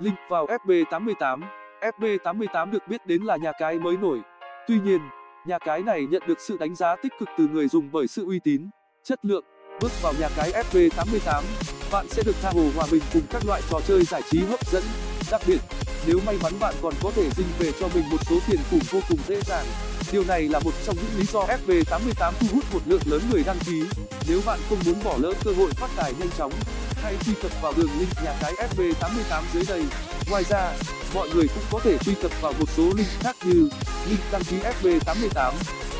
Link vào FB88 FB88 được biết đến là nhà cái mới nổi. Tuy nhiên, nhà cái này nhận được sự đánh giá tích cực từ người dùng bởi sự uy tín, chất lượng. Bước vào nhà cái FB88, bạn sẽ được tha hồ hòa bình cùng các loại trò chơi giải trí hấp dẫn. Đặc biệt, nếu may mắn bạn còn có thể dinh về cho mình một số tiền khủng vô cùng dễ dàng. Điều này là một trong những lý do FB88 thu hút một lượng lớn người đăng ký. Nếu bạn không muốn bỏ lỡ cơ hội phát tài nhanh chóng, hãy truy cập vào đường link nhà cái FB88 dưới đây. Ngoài ra, mọi người cũng có thể truy cập vào một số link khác như link đăng ký FB88,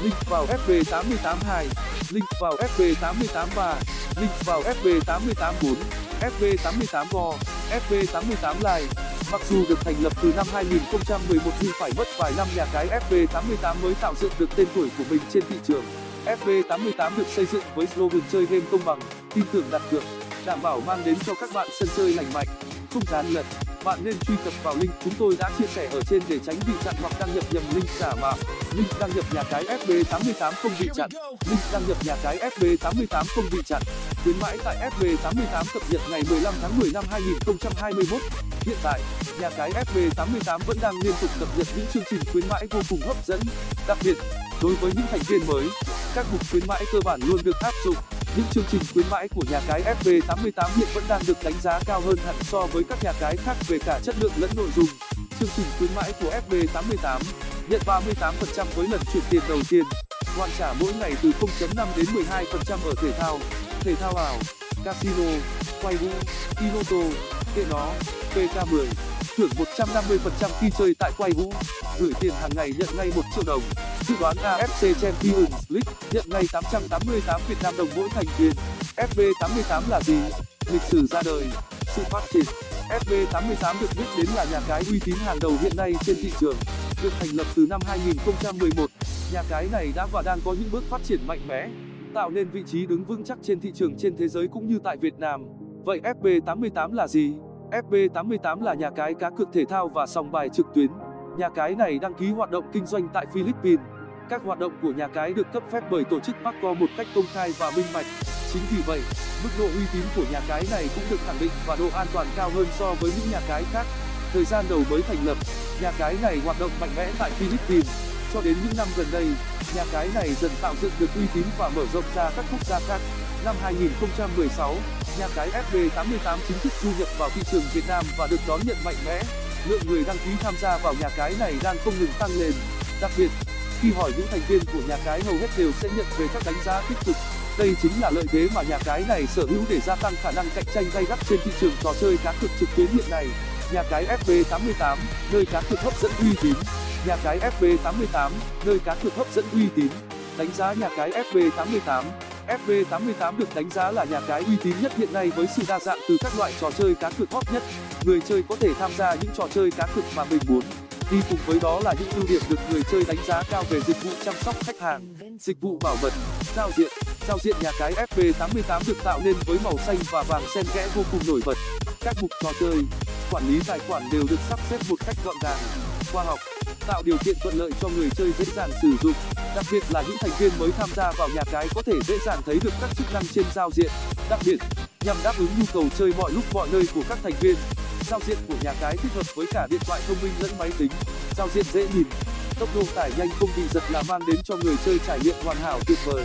link vào FB882, link vào FB883, link vào FB884, FB88 Go, FB88 Live. Mặc dù được thành lập từ năm 2011 nhưng phải mất vài năm nhà cái FB88 mới tạo dựng được tên tuổi của mình trên thị trường. FB88 được xây dựng với slogan chơi game công bằng, tin tưởng đặt cược, đảm bảo mang đến cho các bạn sân chơi lành mạnh, không gian lận. Bạn nên truy cập vào link chúng tôi đã chia sẻ ở trên để tránh bị chặn hoặc đăng nhập nhầm link giả mạo. Link đăng nhập nhà cái FB88 không bị chặn. Link đăng nhập nhà cái FB88 không bị chặn. Khuyến mãi tại FB88 cập nhật ngày 15 tháng 10 năm 2021. Hiện tại, nhà cái FB88 vẫn đang liên tục cập nhật những chương trình khuyến mãi vô cùng hấp dẫn. Đặc biệt, đối với những thành viên mới, các mục khuyến mãi cơ bản luôn được áp dụng. Những chương trình khuyến mãi của nhà cái FB88 hiện vẫn đang được đánh giá cao hơn hẳn so với các nhà cái khác về cả chất lượng lẫn nội dung. Chương trình khuyến mãi của FB88 nhận 38% với lần chuyển tiền đầu tiên, hoàn trả mỗi ngày từ 0.5 đến 12% ở thể thao, thể thao ảo, casino, quay hũ, Inoto, kệ nó, PK10, thưởng 150% khi chơi tại quay hũ, gửi tiền hàng ngày nhận ngay 1 triệu đồng. Dự đoán AFC Champions League nhận ngay 888 Việt Nam đồng mỗi thành viên. FB88 là gì? Lịch sử ra đời, sự phát triển. FB88 được biết đến là nhà cái uy tín hàng đầu hiện nay trên thị trường. Được thành lập từ năm 2011, nhà cái này đã và đang có những bước phát triển mạnh mẽ, tạo nên vị trí đứng vững chắc trên thị trường trên thế giới cũng như tại Việt Nam. Vậy FB88 là gì? FB88 là nhà cái cá cược thể thao và sòng bài trực tuyến. Nhà cái này đăng ký hoạt động kinh doanh tại Philippines. Các hoạt động của nhà cái được cấp phép bởi tổ chức Marco một cách công khai và minh bạch. Chính vì vậy, mức độ uy tín của nhà cái này cũng được khẳng định và độ an toàn cao hơn so với những nhà cái khác. Thời gian đầu mới thành lập, nhà cái này hoạt động mạnh mẽ tại Philippines. Cho đến những năm gần đây, nhà cái này dần tạo dựng được uy tín và mở rộng ra các quốc gia khác. Năm 2016, nhà cái FB88 chính thức du nhập vào thị trường Việt Nam và được đón nhận mạnh mẽ. Lượng người đăng ký tham gia vào nhà cái này đang không ngừng tăng lên. Đặc biệt, khi hỏi những thành viên của nhà cái hầu hết đều sẽ nhận về các đánh giá tích cực. Đây chính là lợi thế mà nhà cái này sở hữu để gia tăng khả năng cạnh tranh gay gắt trên thị trường trò chơi cá cược trực tuyến hiện nay. Nhà cái FB88, nơi cá cược hấp dẫn uy tín. Nhà cái FB88, nơi cá cược hấp dẫn uy tín. Đánh giá nhà cái FB88 FB88 được đánh giá là nhà cái uy tín nhất hiện nay với sự đa dạng từ các loại trò chơi cá cược hot nhất. Người chơi có thể tham gia những trò chơi cá cược mà mình muốn. Đi cùng với đó là những ưu điểm được người chơi đánh giá cao về dịch vụ chăm sóc khách hàng, dịch vụ bảo mật, giao diện. Giao diện nhà cái fp88 được tạo nên với màu xanh và vàng xen kẽ vô cùng nổi bật. Các mục trò chơi, quản lý tài khoản đều được sắp xếp một cách gọn gàng, khoa học, tạo điều kiện thuận lợi cho người chơi dễ dàng sử dụng. Đặc biệt là những thành viên mới tham gia vào nhà cái có thể dễ dàng thấy được các chức năng trên giao diện. Đặc biệt, nhằm đáp ứng nhu cầu chơi mọi lúc mọi nơi của các thành viên, giao diện của nhà cái thích hợp với cả điện thoại thông minh lẫn máy tính. Giao diện dễ nhìn, tốc độ tải nhanh không bị giật là mang đến cho người chơi trải nghiệm hoàn hảo tuyệt vời.